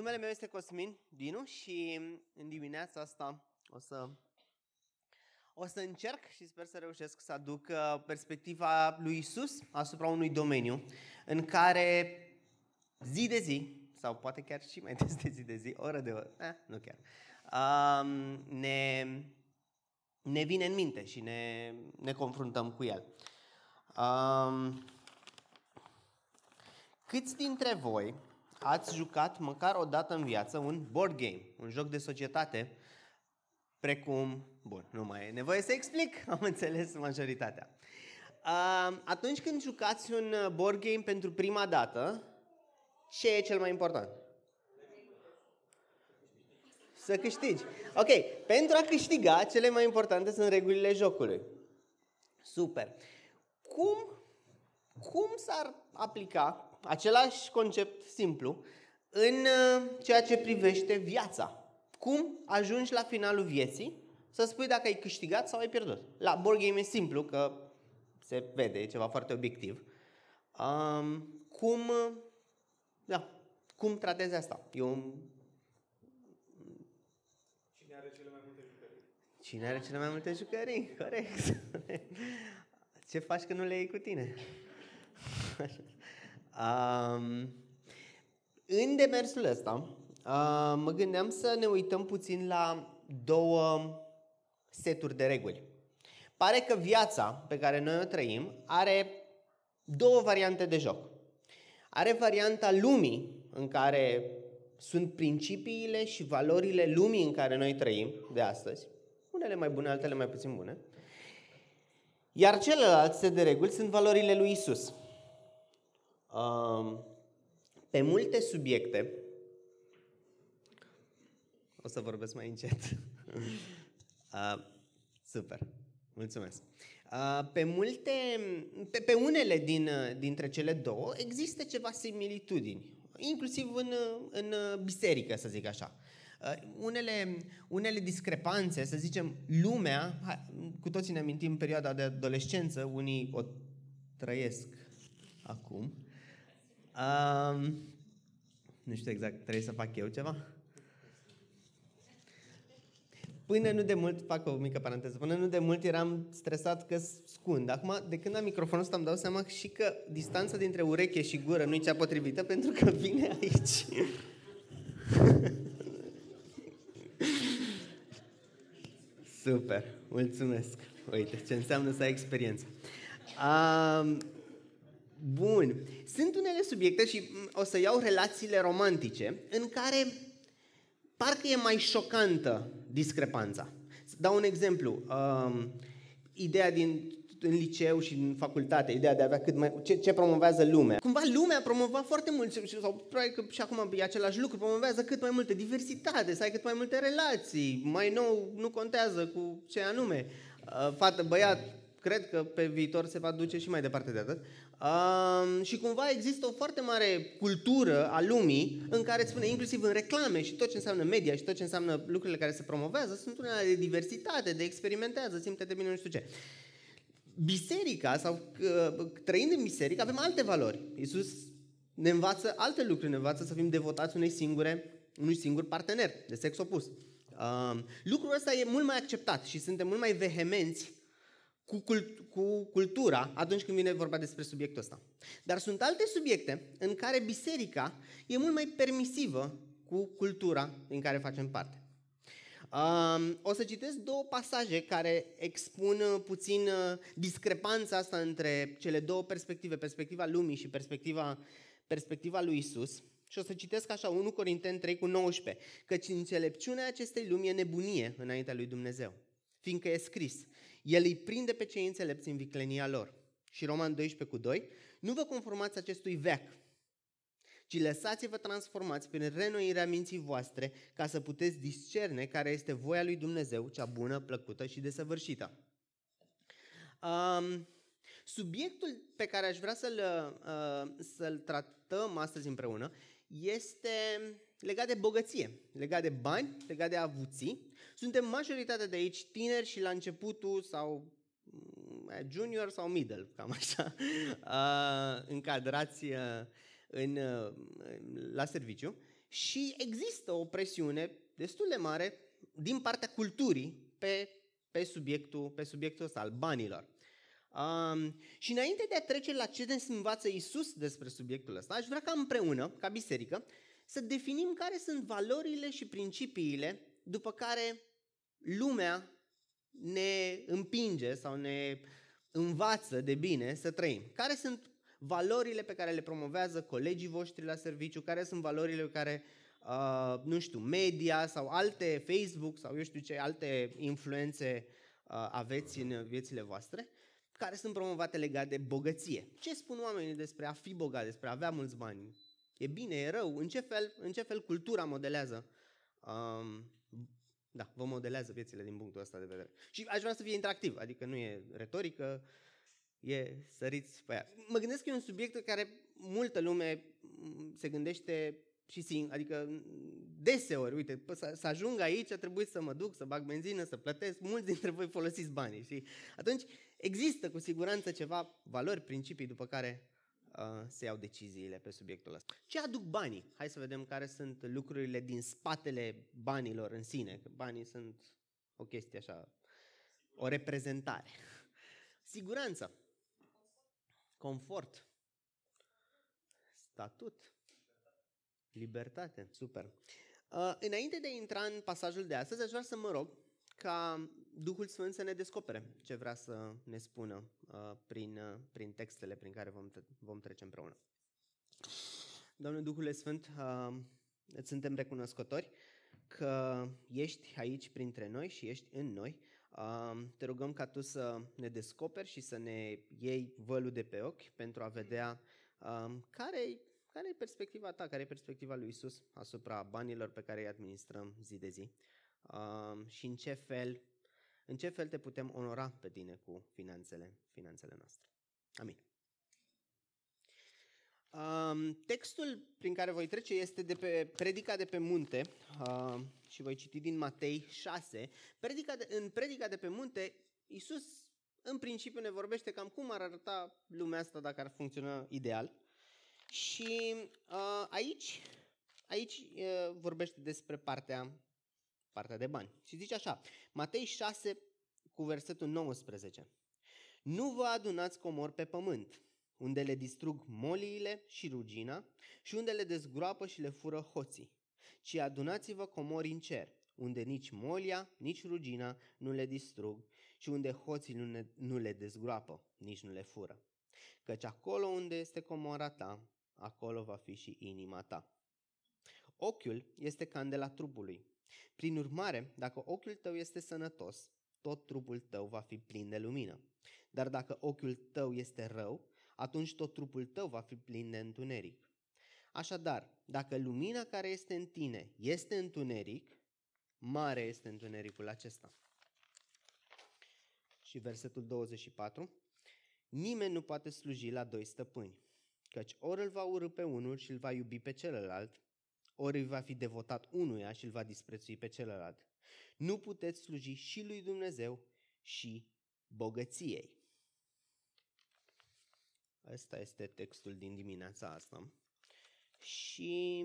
Numele meu este Cosmin Dinu și în dimineața asta o să, o să încerc și sper să reușesc să aduc uh, perspectiva lui Isus asupra unui domeniu în care zi de zi, sau poate chiar și mai des de zi de zi, oră de oră, eh, nu chiar, um, ne, ne vine în minte și ne, ne confruntăm cu el. Um, câți dintre voi ați jucat măcar o dată în viață un board game, un joc de societate, precum... Bun, nu mai e nevoie să explic, am înțeles majoritatea. Atunci când jucați un board game pentru prima dată, ce e cel mai important? Să câștigi. Ok, pentru a câștiga, cele mai importante sunt regulile jocului. Super. Cum, cum s-ar aplica același concept simplu în uh, ceea ce privește viața. Cum ajungi la finalul vieții să spui dacă ai câștigat sau ai pierdut. La board game e simplu, că se vede, e ceva foarte obiectiv. Um, cum, uh, da, cum tratezi asta? E un... Cine are cele mai multe jucării? Cine are cele mai multe jucării? Corect. Ce faci că nu le iei cu tine? Um, în demersul ăsta, uh, mă gândeam să ne uităm puțin la două seturi de reguli. Pare că viața pe care noi o trăim are două variante de joc. Are varianta lumii, în care sunt principiile și valorile lumii în care noi trăim de astăzi, unele mai bune, altele mai puțin bune, iar celălalt set de reguli sunt valorile lui Isus. Pe multe subiecte, o să vorbesc mai încet. Uh, super, mulțumesc. Uh, pe multe, pe, pe unele din, dintre cele două există ceva similitudini, inclusiv în, în biserică, să zic așa. Uh, unele, unele discrepanțe, să zicem, lumea, cu toții ne amintim perioada de adolescență, unii o trăiesc acum, Um, nu știu exact, trebuie să fac eu ceva? Până nu de mult, fac o mică paranteză, până nu de mult eram stresat că scund. Acum, de când am microfonul ăsta, îmi dau seama și că distanța dintre ureche și gură nu e cea potrivită pentru că vine aici. Super, mulțumesc. Uite, ce înseamnă să ai experiență. Um, Bun. Sunt unele subiecte și o să iau relațiile romantice în care parcă e mai șocantă discrepanța. Să dau un exemplu. Um, ideea din în liceu și în facultate, ideea de a avea cât mai... Ce, ce promovează lumea. Cumva lumea promova foarte mult, sau probabil că și acum e același lucru, promovează cât mai multă diversitate, să ai cât mai multe relații. Mai nou nu contează cu ce anume. Uh, fată, băiat, cred că pe viitor se va duce și mai departe de atât. Um, și cumva există o foarte mare cultură a lumii în care îți spune, inclusiv în reclame și tot ce înseamnă media și tot ce înseamnă lucrurile care se promovează, sunt unele de diversitate, de experimentează, simte-te bine, nu știu ce. Biserica sau uh, trăind în biserică avem alte valori. Iisus ne învață alte lucruri, ne învață să fim devotați unei singure, unui singur partener de sex opus. Uh, lucrul ăsta e mult mai acceptat și suntem mult mai vehemenți cu, cult, cu cultura atunci când vine vorba despre subiectul ăsta. Dar sunt alte subiecte în care biserica e mult mai permisivă cu cultura din care facem parte. Um, o să citesc două pasaje care expun uh, puțin uh, discrepanța asta între cele două perspective, perspectiva lumii și perspectiva, perspectiva lui Isus. Și o să citesc așa 1 Corinteni 3 cu 19. Căci înțelepciunea acestei lumi e nebunie înaintea lui Dumnezeu. Fiindcă e scris, el îi prinde pe cei înțelepți în viclenia lor. Și Roman 12 cu 2, nu vă conformați acestui veac, ci lăsați-vă transformați prin renoirea minții voastre ca să puteți discerne care este voia lui Dumnezeu, cea bună, plăcută și desăvârșită. Um, subiectul pe care aș vrea să-l, uh, să-l tratăm astăzi împreună este legat de bogăție, legat de bani, legat de avuții. Suntem majoritatea de aici tineri și la începutul sau mm, junior sau middle, cam așa, uh, încadrați uh, în, uh, la serviciu. și există o presiune destul de mare din partea culturii pe, pe, subiectul, pe subiectul ăsta al banilor. Um, și înainte de a trece la ce ne învață Isus despre subiectul ăsta, aș vrea ca împreună, ca biserică, să definim care sunt valorile și principiile după care lumea ne împinge sau ne învață de bine să trăim. Care sunt valorile pe care le promovează colegii voștri la serviciu, care sunt valorile pe care, uh, nu știu, media sau alte Facebook sau eu știu ce alte influențe uh, aveți în viețile voastre, care sunt promovate legate de bogăție. Ce spun oamenii despre a fi bogat, despre a avea mulți bani? E bine, e rău? În ce fel, în ce fel cultura modelează um, da, vă modelează viețile din punctul ăsta de vedere. Și aș vrea să fie interactiv, adică nu e retorică, e săriți pe ea. Mă gândesc că e un subiect în care multă lume se gândește și singur, adică deseori, uite, să, să ajung aici, a trebuit să mă duc, să bag benzină, să plătesc, mulți dintre voi folosiți banii și atunci există cu siguranță ceva valori, principii după care uh, se iau deciziile pe subiectul ăsta. Ce aduc banii? Hai să vedem care sunt lucrurile din spatele banilor în sine, că banii sunt o chestie așa, o reprezentare. Siguranță, confort, statut, libertate, super. Uh, înainte de a intra în pasajul de astăzi, aș vrea să mă rog ca Duhul Sfânt să ne descopere ce vrea să ne spună uh, prin, uh, prin textele prin care vom, vom trece împreună. Doamne Duhul Sfânt, uh, îți suntem recunoscători că ești aici printre noi și ești în noi. Uh, te rugăm ca Tu să ne descoperi și să ne iei vălul de pe ochi pentru a vedea uh, care care e perspectiva ta, care e perspectiva lui Isus asupra banilor pe care îi administrăm zi de zi uh, și în ce fel în ce fel te putem onora pe tine cu finanțele, finanțele noastre. Amin. Um, textul prin care voi trece este de pe Predica de pe munte uh, și voi citi din Matei 6. Predica de, în Predica de pe munte, Iisus în principiu ne vorbește cam cum ar arăta lumea asta dacă ar funcționa ideal. Și uh, aici, aici uh, vorbește despre partea partea de bani. Și zice așa, Matei 6 cu versetul 19. Nu vă adunați comori pe pământ, unde le distrug moliile și rugina și unde le dezgroapă și le fură hoții, ci adunați-vă comori în cer, unde nici molia, nici rugina nu le distrug și unde hoții nu, ne, nu le dezgroapă, nici nu le fură. Căci acolo unde este comora ta, acolo va fi și inima ta. Ochiul este candela trupului. Prin urmare, dacă ochiul tău este sănătos, tot trupul tău va fi plin de lumină. Dar dacă ochiul tău este rău, atunci tot trupul tău va fi plin de întuneric. Așadar, dacă lumina care este în tine este întuneric, mare este întunericul acesta. Și versetul 24. Nimeni nu poate sluji la doi stăpâni, căci ori îl va urâ pe unul și îl va iubi pe celălalt, ori îi va fi devotat unuia și îl va disprețui pe celălalt. Nu puteți sluji și lui Dumnezeu și bogăției. Ăsta este textul din dimineața asta. Și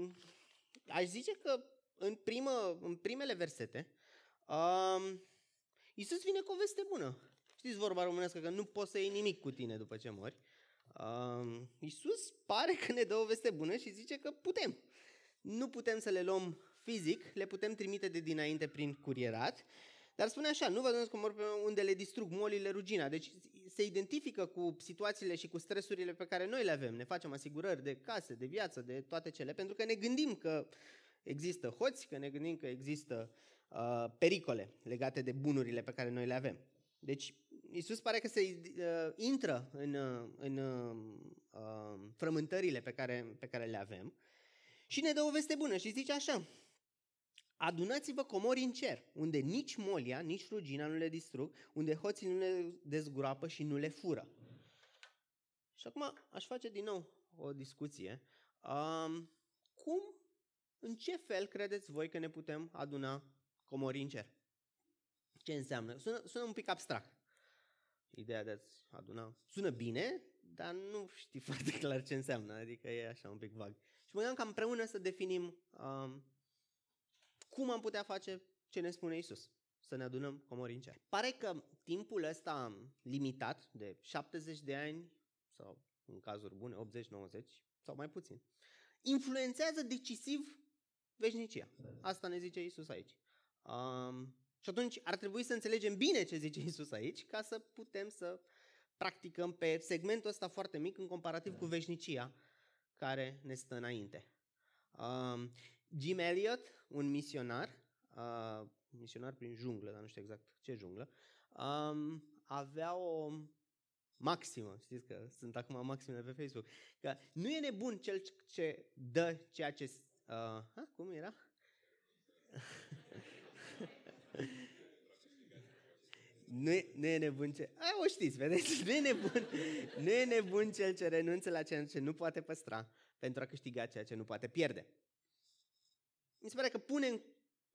aș zice că în, primă, în primele versete um, Iisus vine cu o veste bună. Știți vorba românească că nu poți să iei nimic cu tine după ce mori. Um, Iisus pare că ne dă o veste bună și zice că putem nu putem să le luăm fizic, le putem trimite de dinainte prin curierat, dar spune așa, nu vă duceți cum pe unde le distrug molile, rugina. Deci se identifică cu situațiile și cu stresurile pe care noi le avem. Ne facem asigurări de case, de viață, de toate cele, pentru că ne gândim că există hoți, că ne gândim că există uh, pericole legate de bunurile pe care noi le avem. Deci Isus pare că se uh, intră în, uh, în uh, frământările pe care, pe care le avem și ne dă o veste bună și zice așa, Adunați-vă comori în cer, unde nici molia, nici rugina nu le distrug, unde hoții nu le dezgroapă și nu le fură. Și acum aș face din nou o discuție. Um, cum, în ce fel credeți voi că ne putem aduna comori în cer? Ce înseamnă? Sună, sună un pic abstract. Ideea de a aduna sună bine, dar nu știi foarte clar ce înseamnă, adică e așa un pic vag. Și Și mă ca împreună să definim um, cum am putea face ce ne spune Isus. Să ne adunăm comori în cer. Pare că timpul ăsta limitat de 70 de ani sau în cazuri bune 80-90 sau mai puțin, influențează decisiv veșnicia. Asta ne zice Isus aici. Um, și atunci ar trebui să înțelegem bine ce zice Isus aici ca să putem să practicăm pe segmentul ăsta foarte mic în comparativ cu veșnicia care ne stă înainte. Um, Jim Elliot, un misionar, uh, misionar prin junglă, dar nu știu exact ce junglă, um, avea o maximă, știți că sunt acum maxime pe Facebook, că nu e nebun cel ce dă ceea ce... Uh, ha, cum era? Nu e, nu e nebun ce... A, o știți, vedeți? Nu e nebun, nu e nebun cel ce renunță la ceea ce nu poate păstra pentru a câștiga ceea ce nu poate pierde. Mi se pare că pune în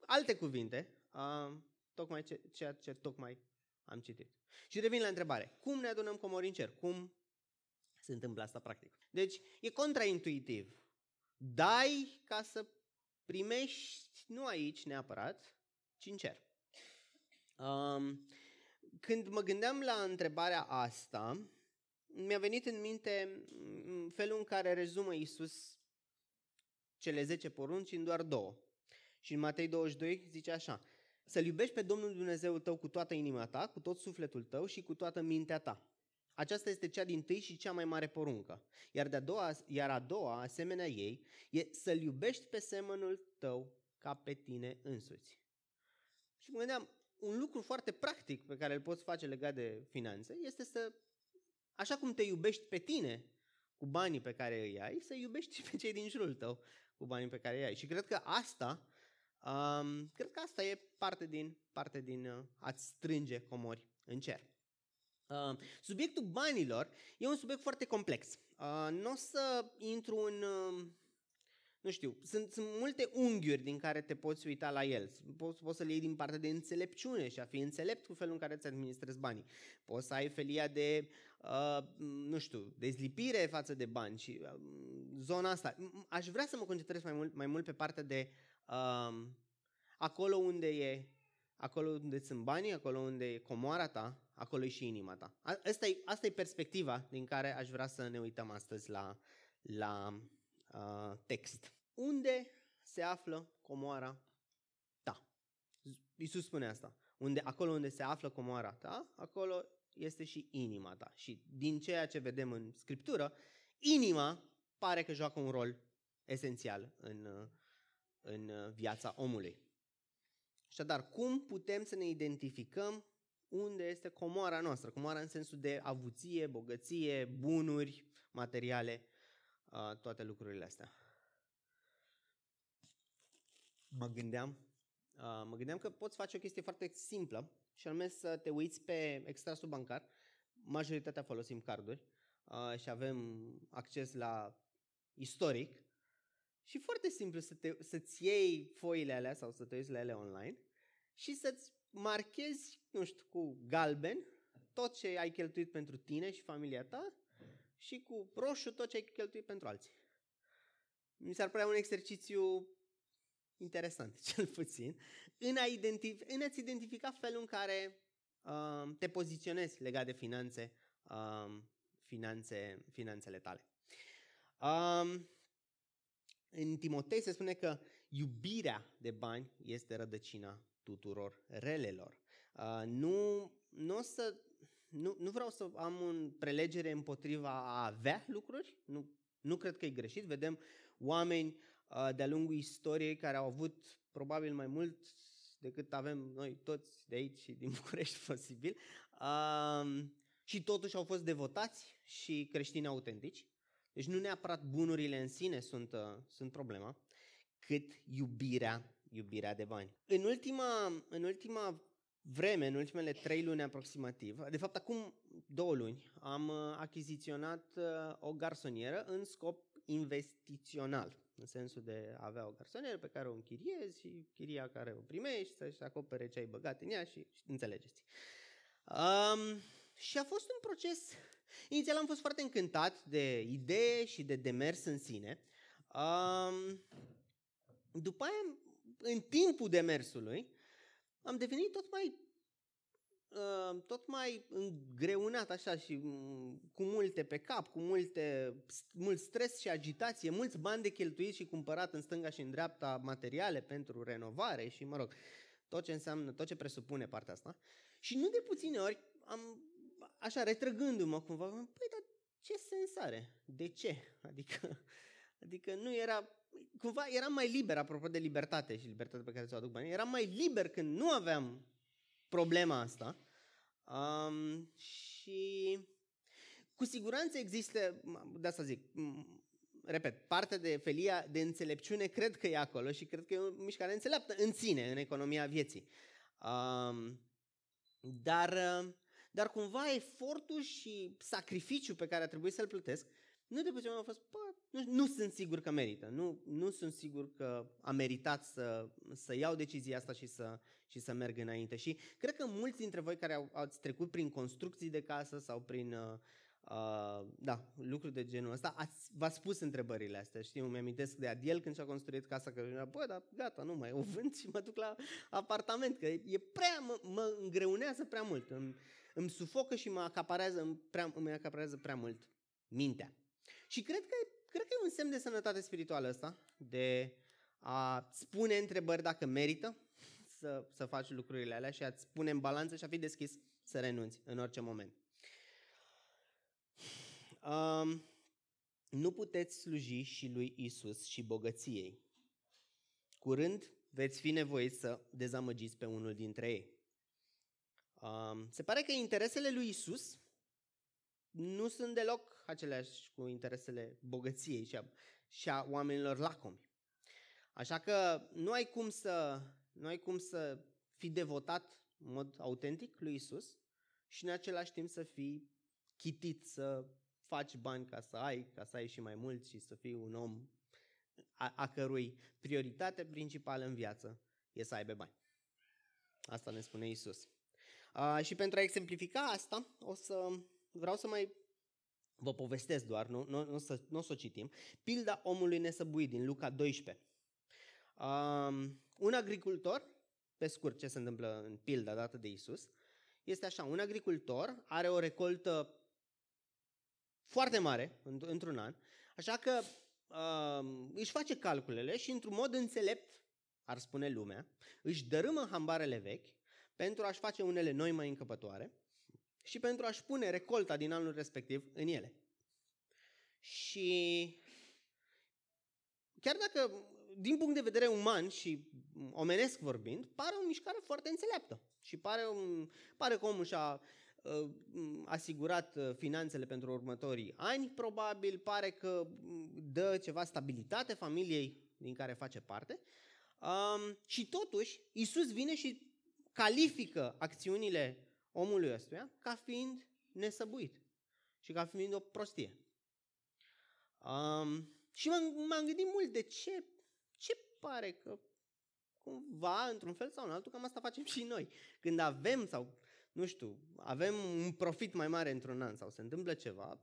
alte cuvinte uh, tocmai ce, ceea ce tocmai am citit. Și revin la întrebare. Cum ne adunăm comori în cer? Cum se întâmplă asta practic? Deci, e contraintuitiv. Dai ca să primești, nu aici neapărat, ci în cer. Um, când mă gândeam la întrebarea asta, mi-a venit în minte felul în care rezumă Isus cele 10 porunci în doar două. Și în Matei 22 zice așa, să-L iubești pe Domnul Dumnezeul tău cu toată inima ta, cu tot sufletul tău și cu toată mintea ta. Aceasta este cea din tâi și cea mai mare poruncă. Iar, de-a doua, iar a doua, asemenea ei, e să-L iubești pe semănul tău ca pe tine însuți. Și mă gândeam, un lucru foarte practic pe care îl poți face legat de finanțe este să, așa cum te iubești pe tine cu banii pe care îi ai, să iubești pe cei din jurul tău cu banii pe care îi ai. Și cred că asta, um, cred că asta e parte din, parte din uh, a-ți strânge comori în cer. Uh, subiectul banilor e un subiect foarte complex. Uh, nu o să intru în... Uh, nu știu, sunt, sunt multe unghiuri din care te poți uita la el. Poți, poți să le iei din partea de înțelepciune și a fi înțelept cu felul în care îți administrezi banii. Poți să ai felia de, uh, nu știu, dezlipire față de bani și uh, zona asta. Aș vrea să mă concentrez mai mult, mai mult pe partea de uh, acolo unde e acolo unde sunt banii, acolo unde e comoara ta, acolo e și inima ta. Asta e, asta e perspectiva din care aș vrea să ne uităm astăzi la, la uh, text. Unde se află comoara ta? Iisus spune asta. Unde, acolo unde se află comoara ta, acolo este și inima ta. Și din ceea ce vedem în Scriptură, inima pare că joacă un rol esențial în, în viața omului. Așadar, cum putem să ne identificăm unde este comoara noastră? Comoara în sensul de avuție, bogăție, bunuri materiale toate lucrurile astea. Mă gândeam, mă gândeam că poți face o chestie foarte simplă și anume să te uiți pe extrasul bancar. Majoritatea folosim carduri și avem acces la istoric și foarte simplu să te, să-ți iei foile alea sau să te uiți la ele online și să-ți marchezi, nu știu, cu galben tot ce ai cheltuit pentru tine și familia ta și cu roșu tot ce ai cheltuit pentru alții. Mi s-ar părea un exercițiu interesant, cel puțin, în, a identif- în a-ți identifica felul în care uh, te poziționezi legat de finanțe, uh, finanțe finanțele tale. Uh, în Timotei se spune că iubirea de bani este rădăcina tuturor relelor. Uh, nu, nu o să nu, nu vreau să am un prelegere împotriva a avea lucruri, nu, nu cred că e greșit. Vedem oameni uh, de-a lungul istoriei care au avut probabil mai mult decât avem noi toți de aici și din București posibil uh, și totuși au fost devotați și creștini autentici. Deci nu neapărat bunurile în sine sunt, uh, sunt problema, cât iubirea, iubirea de bani. În ultima, în ultima vreme, în ultimele trei luni aproximativ, de fapt acum două luni, am uh, achiziționat uh, o garsonieră în scop investițional, în sensul de a avea o garsonieră pe care o închiriezi și chiria care o primești să-și acopere ce ai băgat în ea și, și înțelegeți. Um, și a fost un proces, inițial am fost foarte încântat de idee și de demers în sine, Um, după aia, în timpul demersului, am devenit tot mai uh, tot mai îngreunat așa și um, cu multe pe cap, cu multe, mult stres și agitație, mulți bani de cheltuit și cumpărat în stânga și în dreapta materiale pentru renovare și, mă rog, tot ce înseamnă, tot ce presupune partea asta. Și nu de puține ori am, așa, retrăgându-mă cumva, păi, dar ce sens are? De ce? Adică, adică nu era, cumva eram mai liber, apropo de libertate și libertatea pe care ți-o aduc banii, eram mai liber când nu aveam problema asta um, și cu siguranță există, de asta zic, repet, partea de felia de înțelepciune cred că e acolo și cred că e o mișcare înțeleaptă în sine, în economia vieții. Um, dar, dar cumva efortul și sacrificiul pe care a trebuit să-l plătesc, nu de puțin a fost, bă, nu, nu sunt sigur că merită, nu, nu sunt sigur că a meritat să, să iau decizia asta și să, și să merg înainte. Și cred că mulți dintre voi care au, ați trecut prin construcții de casă sau prin uh, Uh, da, lucruri de genul ăsta. Ați, v-ați spus întrebările astea. Știu, mi-amintesc de Adiel când și-a construit casa, că era, bă, dar gata, nu mai o vând și mă duc la apartament, că e prea, mă, mă îngreunează prea mult. Îmi, îmi sufocă și mă acaparează, îmi, prea, îmi acaparează prea mult mintea. Și cred că, cred că e un semn de sănătate spirituală ăsta, de a spune întrebări dacă merită să, să faci lucrurile alea și a-ți pune în balanță și a fi deschis să renunți în orice moment. Um, nu puteți sluji și lui Isus și bogăției. Curând veți fi nevoiți să dezamăgiți pe unul dintre ei. Um, se pare că interesele lui Isus nu sunt deloc aceleași cu interesele bogăției și a, și a oamenilor lacomi. Așa că nu ai cum să, nu ai cum să fii devotat în mod autentic lui Isus și în același timp să fii chitit să faci bani ca să ai, ca să ai și mai mult și să fii un om a, a cărui prioritate principală în viață e să aibă bani. Asta ne spune Isus. A, și pentru a exemplifica asta, o să vreau să mai vă povestesc doar, nu, nu, nu, să, nu o să o citim, pilda omului nesăbuit din Luca 12. A, un agricultor, pe scurt ce se întâmplă în pilda dată de Isus, este așa, un agricultor are o recoltă foarte mare într-un an, așa că uh, își face calculele și într-un mod înțelept, ar spune lumea, își dărâmă hambarele vechi pentru a-și face unele noi mai încăpătoare și pentru a-și pune recolta din anul respectiv în ele. Și chiar dacă, din punct de vedere uman și omenesc vorbind, pare o mișcare foarte înțeleaptă. Și pare, un, pare că omul și-a Uh, asigurat uh, finanțele pentru următorii ani, probabil pare că mm, dă ceva stabilitate familiei din care face parte. Um, și totuși, Isus vine și califică acțiunile omului ăstuia ca fiind nesăbuit și ca fiind o prostie. Um, și m-am, m-am gândit mult de ce, ce pare că cumva, într-un fel sau în altul, cam asta facem și noi. Când avem sau nu știu, avem un profit mai mare într-un an sau se întâmplă ceva,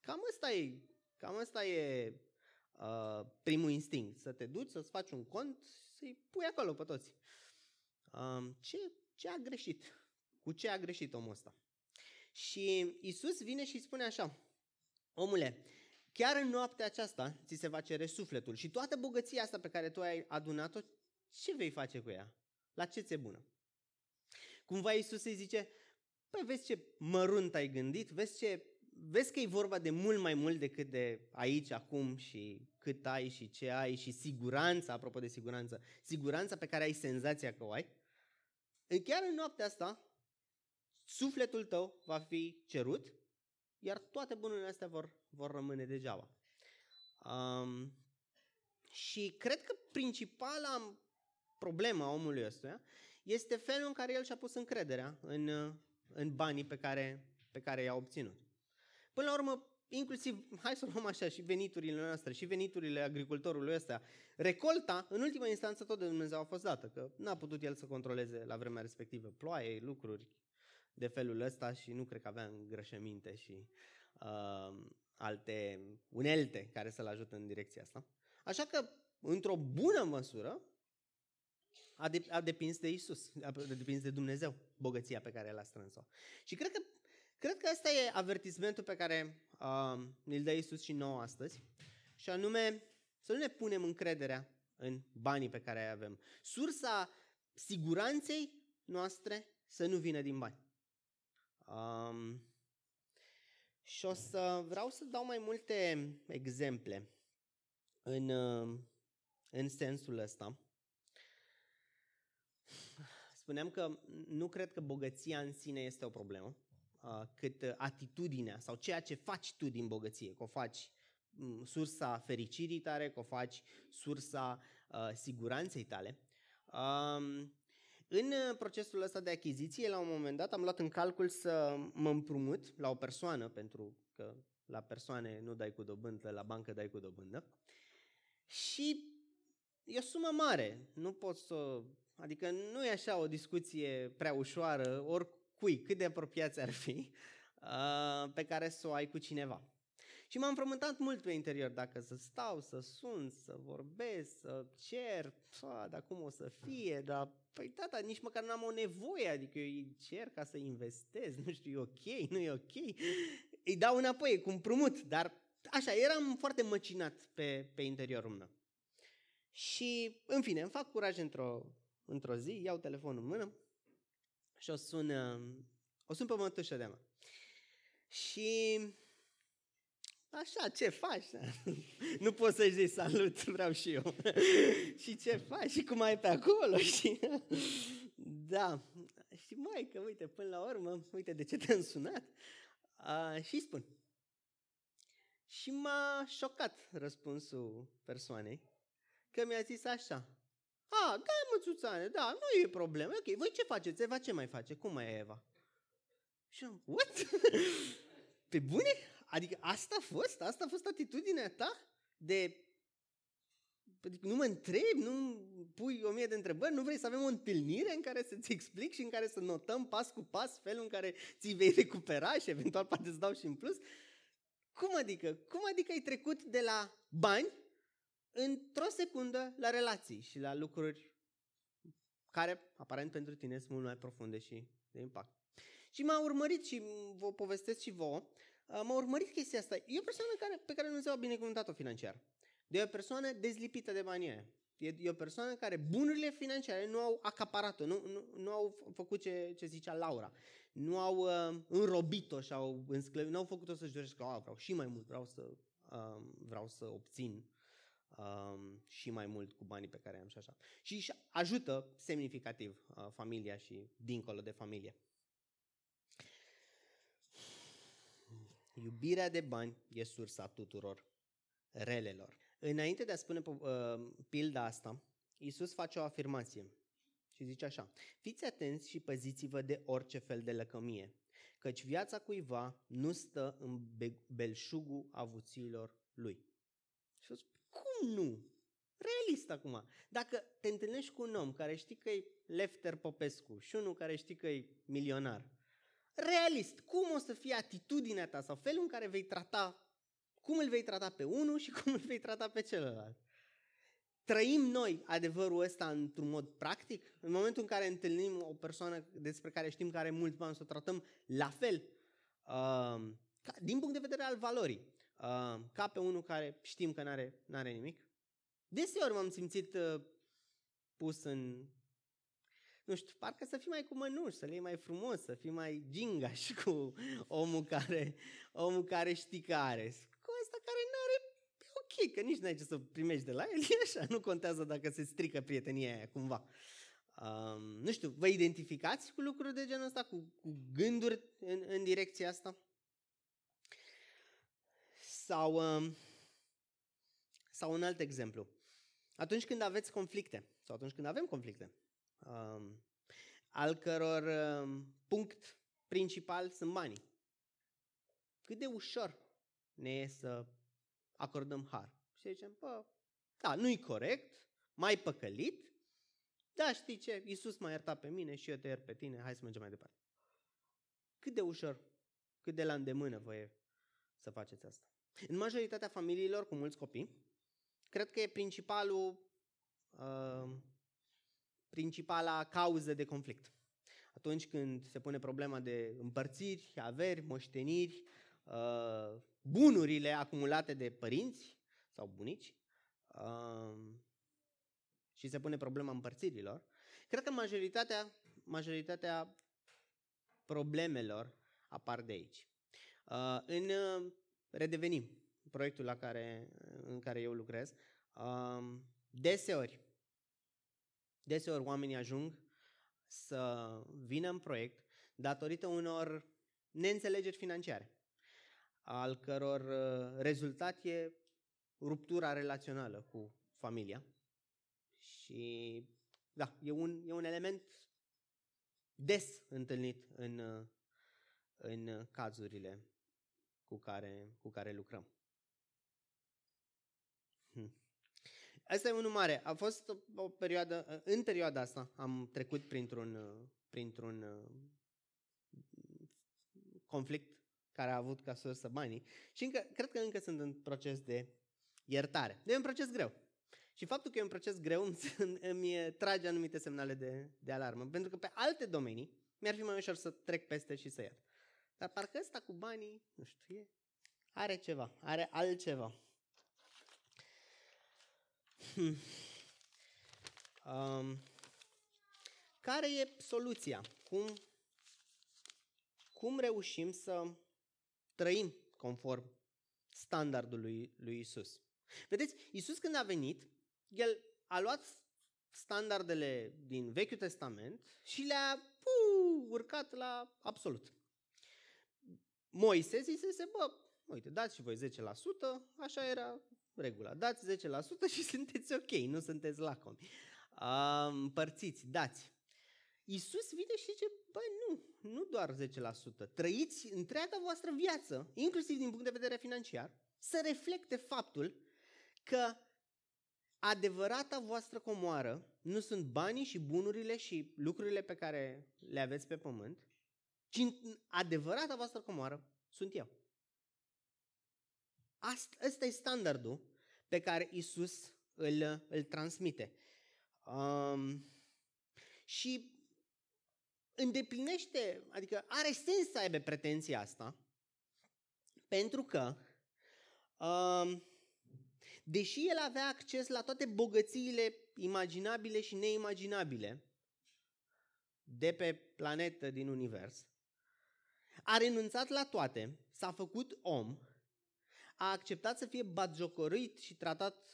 cam asta e, cam asta e uh, primul instinct. Să te duci, să-ți faci un cont, să-i pui acolo pe toți. Uh, ce, ce a greșit? Cu ce a greșit omul ăsta? Și Isus vine și spune așa, omule, chiar în noaptea aceasta ți se va cere sufletul și toată bogăția asta pe care tu ai adunat-o, ce vei face cu ea? La ce ți-e bună? Cumva Iisus îi zice, păi vezi ce mărunt ai gândit, vezi, ce, vezi că e vorba de mult mai mult decât de aici, acum și cât ai și ce ai și siguranța, apropo de siguranță, siguranța pe care ai senzația că o ai. Chiar în noaptea asta, sufletul tău va fi cerut, iar toate bunurile astea vor, vor rămâne degeaba. Um, și cred că principala problema omului ăstuia este felul în care el și-a pus încrederea în, în banii pe care, pe care i-a obținut. Până la urmă, inclusiv, hai să luăm așa, și veniturile noastre, și veniturile agricultorului ăsta, recolta, în ultima instanță, tot de Dumnezeu a fost dată, că n-a putut el să controleze la vremea respectivă ploaie, lucruri de felul ăsta și nu cred că avea îngrășăminte și uh, alte unelte care să-l ajute în direcția asta. Așa că, într-o bună măsură, a, de, a depins de Isus, a depins de Dumnezeu, bogăția pe care l-a strâns-o. Și cred că, cred că ăsta e avertismentul pe care uh, îl dă Isus și nouă astăzi, și anume să nu ne punem încrederea în banii pe care îi avem. Sursa siguranței noastre să nu vină din bani. Um, și o să vreau să dau mai multe exemple în, în sensul ăsta. Spuneam că nu cred că bogăția în sine este o problemă, cât atitudinea sau ceea ce faci tu din bogăție, că o faci sursa fericirii tale, că o faci sursa uh, siguranței tale. Um, în procesul ăsta de achiziție, la un moment dat, am luat în calcul să mă împrumut la o persoană, pentru că la persoane nu dai cu dobândă, la bancă dai cu dobândă. Și e o sumă mare, nu pot să... Adică nu e așa o discuție prea ușoară, oricui, cât de apropiați ar fi, uh, pe care să o ai cu cineva. Și m-am frământat mult pe interior, dacă să stau, să sun, să vorbesc, să cer, pă, dar cum o să fie, dar păi tata, nici măcar n-am o nevoie, adică eu îi cer ca să investez, nu știu, e ok, nu e ok, îi dau înapoi, cu împrumut, dar așa, eram foarte măcinat pe, pe interiorul meu. Și, în fine, îmi fac curaj într-o, într-o zi, iau telefonul în mână și o sun, o sun pe mătușă de mă. Și Așa, ce faci? nu poți să-i zici salut, vreau și eu. și ce faci? Și cum ai pe acolo? Și... da. Și mai că uite, până la urmă, uite de ce te-am sunat. Uh, și spun. Și m-a șocat răspunsul persoanei, că mi-a zis așa. A, da, mățuțane, da, nu e problemă. Ok, voi ce faceți? Eva ce mai face? Cum mai e Eva? Și am, what? Pe bune? Adică asta a fost? Asta a fost atitudinea ta? De Adică nu mă întrebi, nu pui o mie de întrebări, nu vrei să avem o întâlnire în care să-ți explic și în care să notăm pas cu pas felul în care ți vei recupera și eventual poate îți dau și în plus? Cum adică? Cum adică ai trecut de la bani într-o secundă la relații și la lucruri care, aparent pentru tine, sunt mult mai profunde și de impact? Și m-a urmărit și vă povestesc și vouă, m-a urmărit chestia asta. E o persoană care, pe care Dumnezeu a binecuvântat-o financiar. De o persoană dezlipită de banii aia. E, e o persoană care bunurile financiare nu au acaparat-o, nu, nu, nu au făcut ce, ce zicea Laura. Nu au uh, înrobit-o și au însclăvit, nu au făcut-o să-și dorească, că vreau și mai mult, vreau să, uh, vreau să obțin uh, și mai mult cu banii pe care am și așa. Și ajută semnificativ uh, familia și dincolo de familie. Iubirea de bani e sursa tuturor relelor. Înainte de a spune uh, pilda asta, Iisus face o afirmație și zice așa. Fiți atenți și păziți-vă de orice fel de lăcămie, căci viața cuiva nu stă în belșugul avuțiilor lui. Și spune, cum nu? Realist acum. Dacă te întâlnești cu un om care știi că e Lefter Popescu și unul care știi că e milionar, realist, cum o să fie atitudinea ta sau felul în care vei trata, cum îl vei trata pe unul și cum îl vei trata pe celălalt. Trăim noi adevărul ăsta într-un mod practic? În momentul în care întâlnim o persoană despre care știm că are mulți bani, să o tratăm la fel, uh, din punct de vedere al valorii, uh, ca pe unul care știm că nu are are nimic? Deseori m-am simțit uh, pus în nu știu, parcă să fii mai cu mănuși, să le iei mai frumos, să fii mai gingaș cu omul care, omul care știi că are. Cu ăsta care nu are, e ok, că nici n-ai ce să primești de la el, e așa, nu contează dacă se strică prietenia aia cumva. Um, nu știu, vă identificați cu lucruri de genul ăsta, cu, cu gânduri în, în direcția asta? Sau, um, sau un alt exemplu. Atunci când aveți conflicte, sau atunci când avem conflicte, um, al căror um, punct principal sunt banii. Cât de ușor ne e să acordăm har. Și zicem, bă, da, nu-i corect, mai păcălit, da, știi ce, Iisus m-a iertat pe mine și eu te iert pe tine, hai să mergem mai departe. Cât de ușor, cât de la îndemână vă e să faceți asta. În majoritatea familiilor cu mulți copii, cred că e principalul, uh, principala cauză de conflict. Atunci când se pune problema de împărțiri, averi, moșteniri, uh, bunurile acumulate de părinți sau bunici uh, și se pune problema împărțirilor, cred că majoritatea, majoritatea problemelor apar de aici. Uh, în uh, Redevenim, proiectul la care, în care eu lucrez, uh, deseori, deseori oamenii ajung să vină în proiect datorită unor neînțelegeri financiare, al căror rezultat e ruptura relațională cu familia. Și da, e un, e un element des întâlnit în, în cazurile cu care, cu care lucrăm. Asta e unul mare. A fost o perioadă, în perioada asta am trecut printr-un, printr-un conflict care a avut ca sursă banii și încă, cred că încă sunt în proces de iertare. E un proces greu. Și faptul că e un proces greu îmi, îmi trage anumite semnale de, de alarmă. Pentru că pe alte domenii mi-ar fi mai ușor să trec peste și să iert. Dar parcă ăsta cu banii, nu știu, e, are ceva, are altceva. Hmm. Um, care e soluția? Cum, cum reușim să trăim conform standardului lui Isus? Vedeți, Isus când a venit, el a luat standardele din Vechiul Testament și le-a puu, urcat la absolut. Moise zisese, bă, uite, dați și voi 10%, așa era regula. Dați 10% și sunteți ok, nu sunteți lacomi. Împărțiți, dați. Iisus vine și zice, bă, nu, nu doar 10%. Trăiți întreaga voastră viață, inclusiv din punct de vedere financiar, să reflecte faptul că adevărata voastră comoară nu sunt banii și bunurile și lucrurile pe care le aveți pe pământ, ci adevărata voastră comoară sunt eu. Asta, ăsta e standardul pe care Isus îl, îl transmite. Um, și îndeplinește, adică are sens să aibă pretenția asta, pentru că um, Deși el avea acces la toate bogățiile imaginabile și neimaginabile de pe planetă din univers, a renunțat la toate, s-a făcut om, a acceptat să fie batjocorit și tratat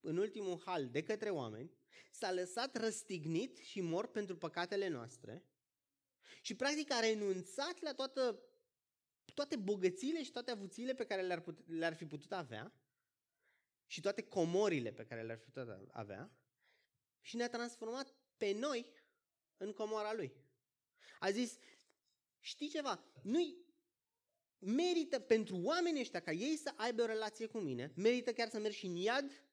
în ultimul hal de către oameni, s-a lăsat răstignit și mort pentru păcatele noastre și practic a renunțat la toată, toate bogățiile și toate avuțiile pe care le-ar, put, le-ar fi putut avea și toate comorile pe care le-ar putea avea și ne-a transformat pe noi în comora lui. A zis, știi ceva, nu-i merită pentru oamenii ăștia ca ei să aibă o relație cu mine, merită chiar să merg și în iad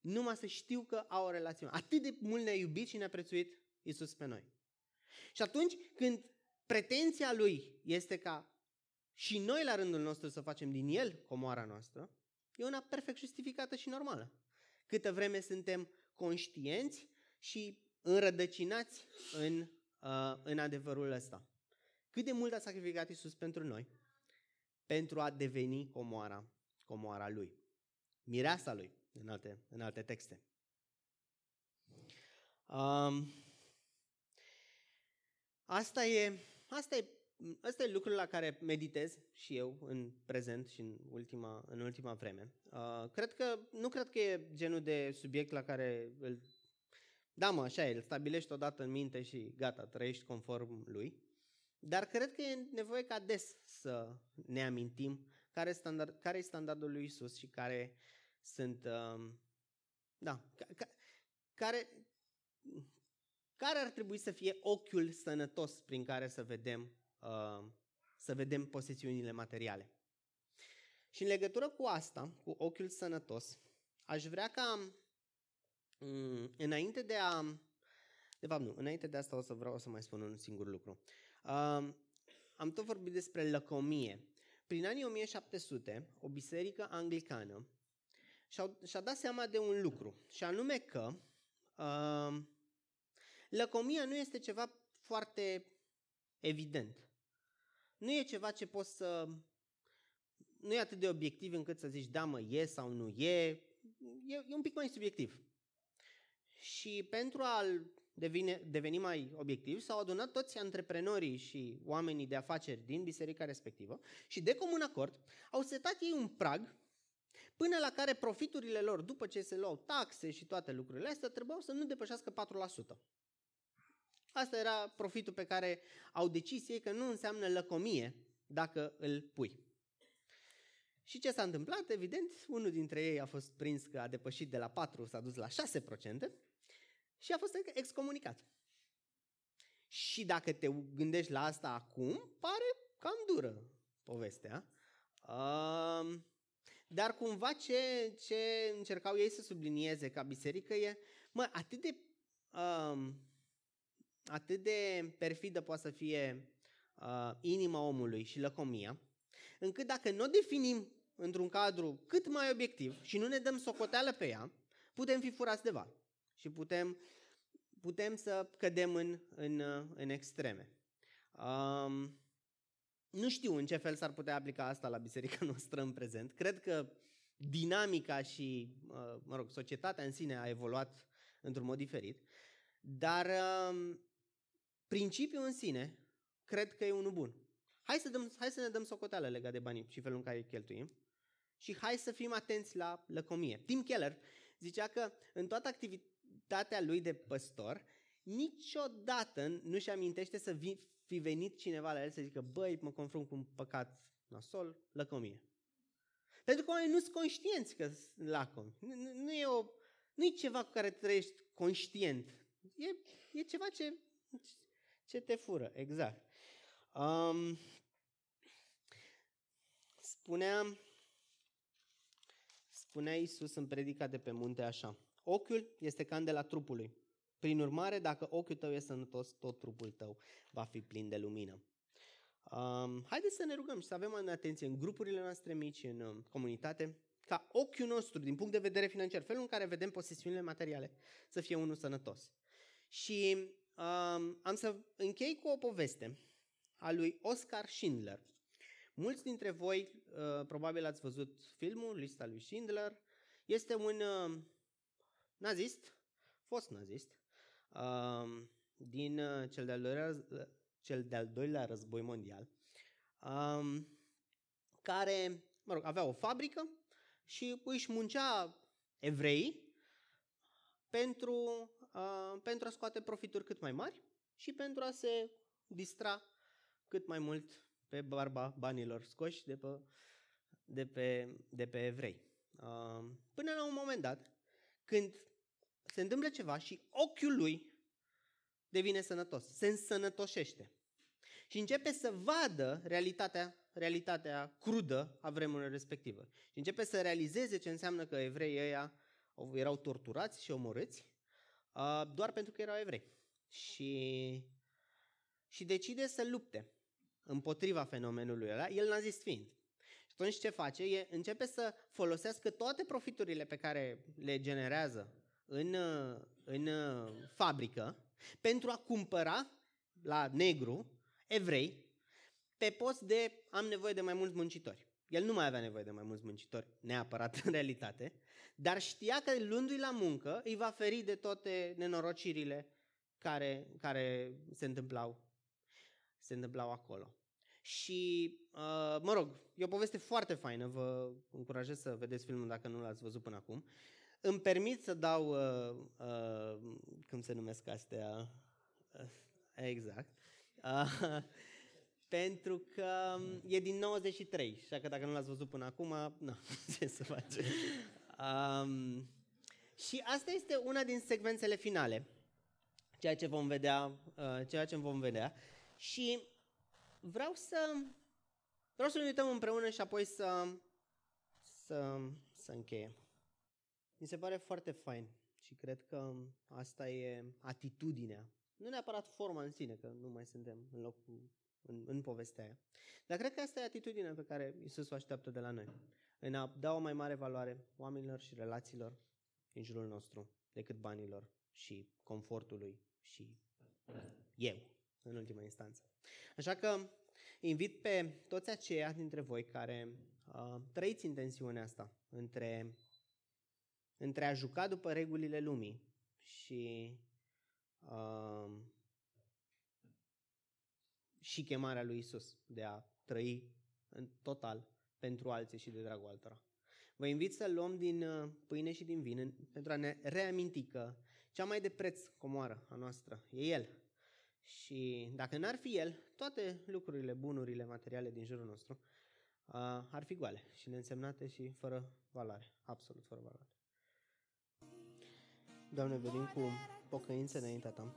numai să știu că au o relație. Atât de mult ne-a iubit și ne-a prețuit Isus pe noi. Și atunci când pretenția lui este ca și noi la rândul nostru să facem din el comoara noastră, E una perfect justificată și normală. Câtă vreme suntem conștienți și înrădăcinați în, uh, în adevărul ăsta. Cât de mult a sacrificat Isus pentru noi, pentru a deveni comoara, comoara Lui. Mireasa Lui, în alte, în alte texte. Um, asta e, asta e Ăsta e lucrul la care meditez și eu în prezent și în ultima, în ultima vreme. Uh, cred că, nu cred că e genul de subiect la care îl... Da, mă, așa e, îl stabilești odată în minte și gata, trăiești conform lui. Dar cred că e nevoie ca des să ne amintim care e, standard, care e standardul lui Isus și care sunt... Uh, da, ca, care, care ar trebui să fie ochiul sănătos prin care să vedem Uh, să vedem posesiunile materiale. Și în legătură cu asta, cu ochiul sănătos, aș vrea ca um, înainte de a... De fapt, nu, înainte de asta o să vreau să mai spun un singur lucru. Uh, am tot vorbit despre lăcomie. Prin anii 1700, o biserică anglicană și-a, și-a dat seama de un lucru, și anume că uh, lăcomia nu este ceva foarte evident. Nu e ceva ce poți să... Nu e atât de obiectiv încât să zici, da mă, e sau nu e. E, e un pic mai subiectiv. Și pentru a-l devine, deveni mai obiectiv, s-au adunat toți antreprenorii și oamenii de afaceri din biserica respectivă și de comun acord au setat ei un prag până la care profiturile lor, după ce se luau taxe și toate lucrurile astea, trebuiau să nu depășească 4%. Asta era profitul pe care au decis ei că nu înseamnă lăcomie dacă îl pui. Și ce s-a întâmplat? Evident, unul dintre ei a fost prins că a depășit de la 4, s-a dus la 6% și a fost excomunicat. Și dacă te gândești la asta acum, pare cam dură povestea. dar cumva ce, ce încercau ei să sublinieze ca biserică e, mă, atât de, atât de perfidă poate să fie uh, inima omului și lăcomia, încât dacă nu o definim într-un cadru cât mai obiectiv și nu ne dăm socoteală pe ea, putem fi furați de val și putem, putem să cădem în, în, în extreme. Um, nu știu în ce fel s-ar putea aplica asta la biserica noastră în prezent. Cred că dinamica și, uh, mă rog, societatea în sine a evoluat într-un mod diferit, dar um, principiul în sine cred că e unul bun. Hai să, dăm, hai să ne dăm socoteală legat de banii și felul în care îi cheltuim și hai să fim atenți la lăcomie. Tim Keller zicea că în toată activitatea lui de păstor, niciodată nu-și amintește să fi venit cineva la el să zică, băi, mă confrunt cu un păcat nasol, lăcomie. Pentru că oamenii nu sunt conștienți că sunt lacomi. Nu, nu, e o, nu e ceva cu care trăiești conștient. E, e ceva ce, ce te fură, exact. Um, spunea, spunea Iisus în predica de pe munte așa. Ochiul este candela trupului. Prin urmare, dacă ochiul tău este sănătos, tot trupul tău va fi plin de lumină. Um, haideți să ne rugăm și să avem în atenție în grupurile noastre mici, în um, comunitate, ca ochiul nostru, din punct de vedere financiar, felul în care vedem posesiunile materiale, să fie unul sănătos. Și um, am să închei cu o poveste a lui Oscar Schindler. Mulți dintre voi uh, probabil ați văzut filmul, lista lui Schindler. Este un uh, nazist, fost nazist, uh, din uh, cel, de-al doilea, cel de-al doilea război mondial, uh, care, mă rog, avea o fabrică și își muncea evrei pentru, uh, pentru a scoate profituri cât mai mari și pentru a se distra cât mai mult pe barba banilor scoși de pe, de pe, de pe evrei. Uh, până la un moment dat, când se întâmplă ceva și ochiul lui devine sănătos, se însănătoșește și începe să vadă realitatea, realitatea crudă a vremurilor respective. Și începe să realizeze ce înseamnă că evreii ăia erau torturați și omorâți uh, doar pentru că erau evrei. Și, și decide să lupte împotriva fenomenului ăla, el nazist fiind. Și atunci ce face? E, începe să folosească toate profiturile pe care le generează în, în fabrică pentru a cumpăra la negru evrei pe post de am nevoie de mai mulți muncitori. El nu mai avea nevoie de mai mulți muncitori, neapărat în realitate, dar știa că luându-i la muncă îi va feri de toate nenorocirile care, care se întâmplau se întâmplau acolo. Și, uh, mă rog, e o poveste foarte faină, vă încurajez să vedeți filmul dacă nu l-ați văzut până acum. Îmi permit să dau, uh, uh, cum se numesc astea, uh, exact, uh, pentru că e din 93, așa că dacă nu l-ați văzut până acum, nu, ce să face. Um, și asta este una din secvențele finale, ceea ce vom vedea, uh, ceea ce vom vedea. Și vreau să vreau să ne uităm împreună și apoi să, să, să încheiem. Mi se pare foarte fain și cred că asta e atitudinea. Nu neapărat forma în sine, că nu mai suntem în locul în, în povestea aia. Dar cred că asta e atitudinea pe care Isus o așteaptă de la noi. în a da o mai mare valoare oamenilor și relațiilor din jurul nostru decât banilor și confortului și eu, în ultima instanță. Așa că invit pe toți aceia dintre voi care uh, trăiți în tensiunea asta între, între a juca după regulile lumii și, uh, și chemarea lui Isus de a trăi în total pentru alții și de dragul altora. Vă invit să luăm din uh, pâine și din vin pentru a ne reaminti că cea mai de preț comoară a noastră e El. Și dacă n-ar fi El, toate lucrurile, bunurile materiale din jurul nostru uh, ar fi goale și neînsemnate și fără valoare, absolut fără valoare. Doamne, venim cu pocăință înaintea Ta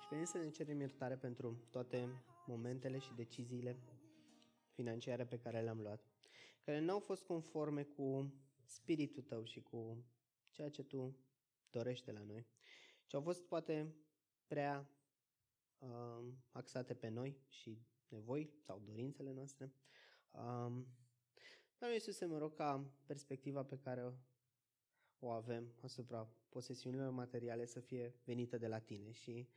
și venim să ne cerem iertare pentru toate momentele și deciziile financiare pe care le-am luat, care n-au fost conforme cu spiritul tău și cu ceea ce tu dorești de la noi, ci au fost poate prea uh, axate pe noi și nevoi sau dorințele noastre. Um, Doamne Iisuse, mă rog ca perspectiva pe care o avem asupra posesiunilor materiale să fie venită de la tine și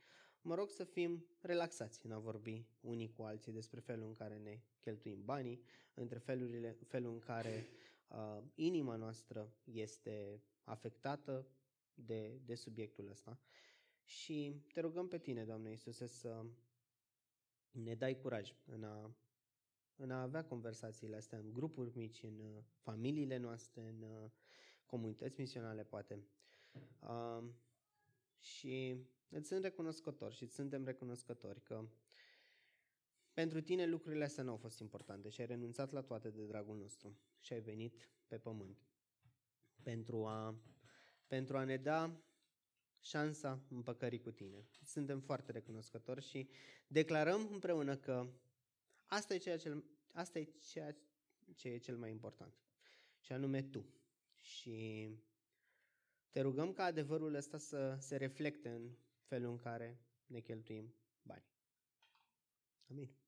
mă rog să fim relaxați în a vorbi unii cu alții despre felul în care ne cheltuim banii, între felurile, felul în care uh, inima noastră este afectată de, de subiectul ăsta. Și te rugăm pe tine, Doamne Iisuse, să ne dai curaj în a, în a avea conversațiile astea în grupuri mici, în uh, familiile noastre, în uh, comunități misionale, poate. Uh, și îți sunt recunoscător și îți suntem recunoscători că pentru tine lucrurile astea nu au fost importante și ai renunțat la toate de dragul nostru și ai venit pe pământ pentru a, pentru a ne da șansa împăcării cu tine. Suntem foarte recunoscători și declarăm împreună că asta e ceea ce, asta e ceea ce e cel mai important, și anume tu. Și te rugăm ca adevărul ăsta să se reflecte în felul în care ne cheltuim bani. Amin.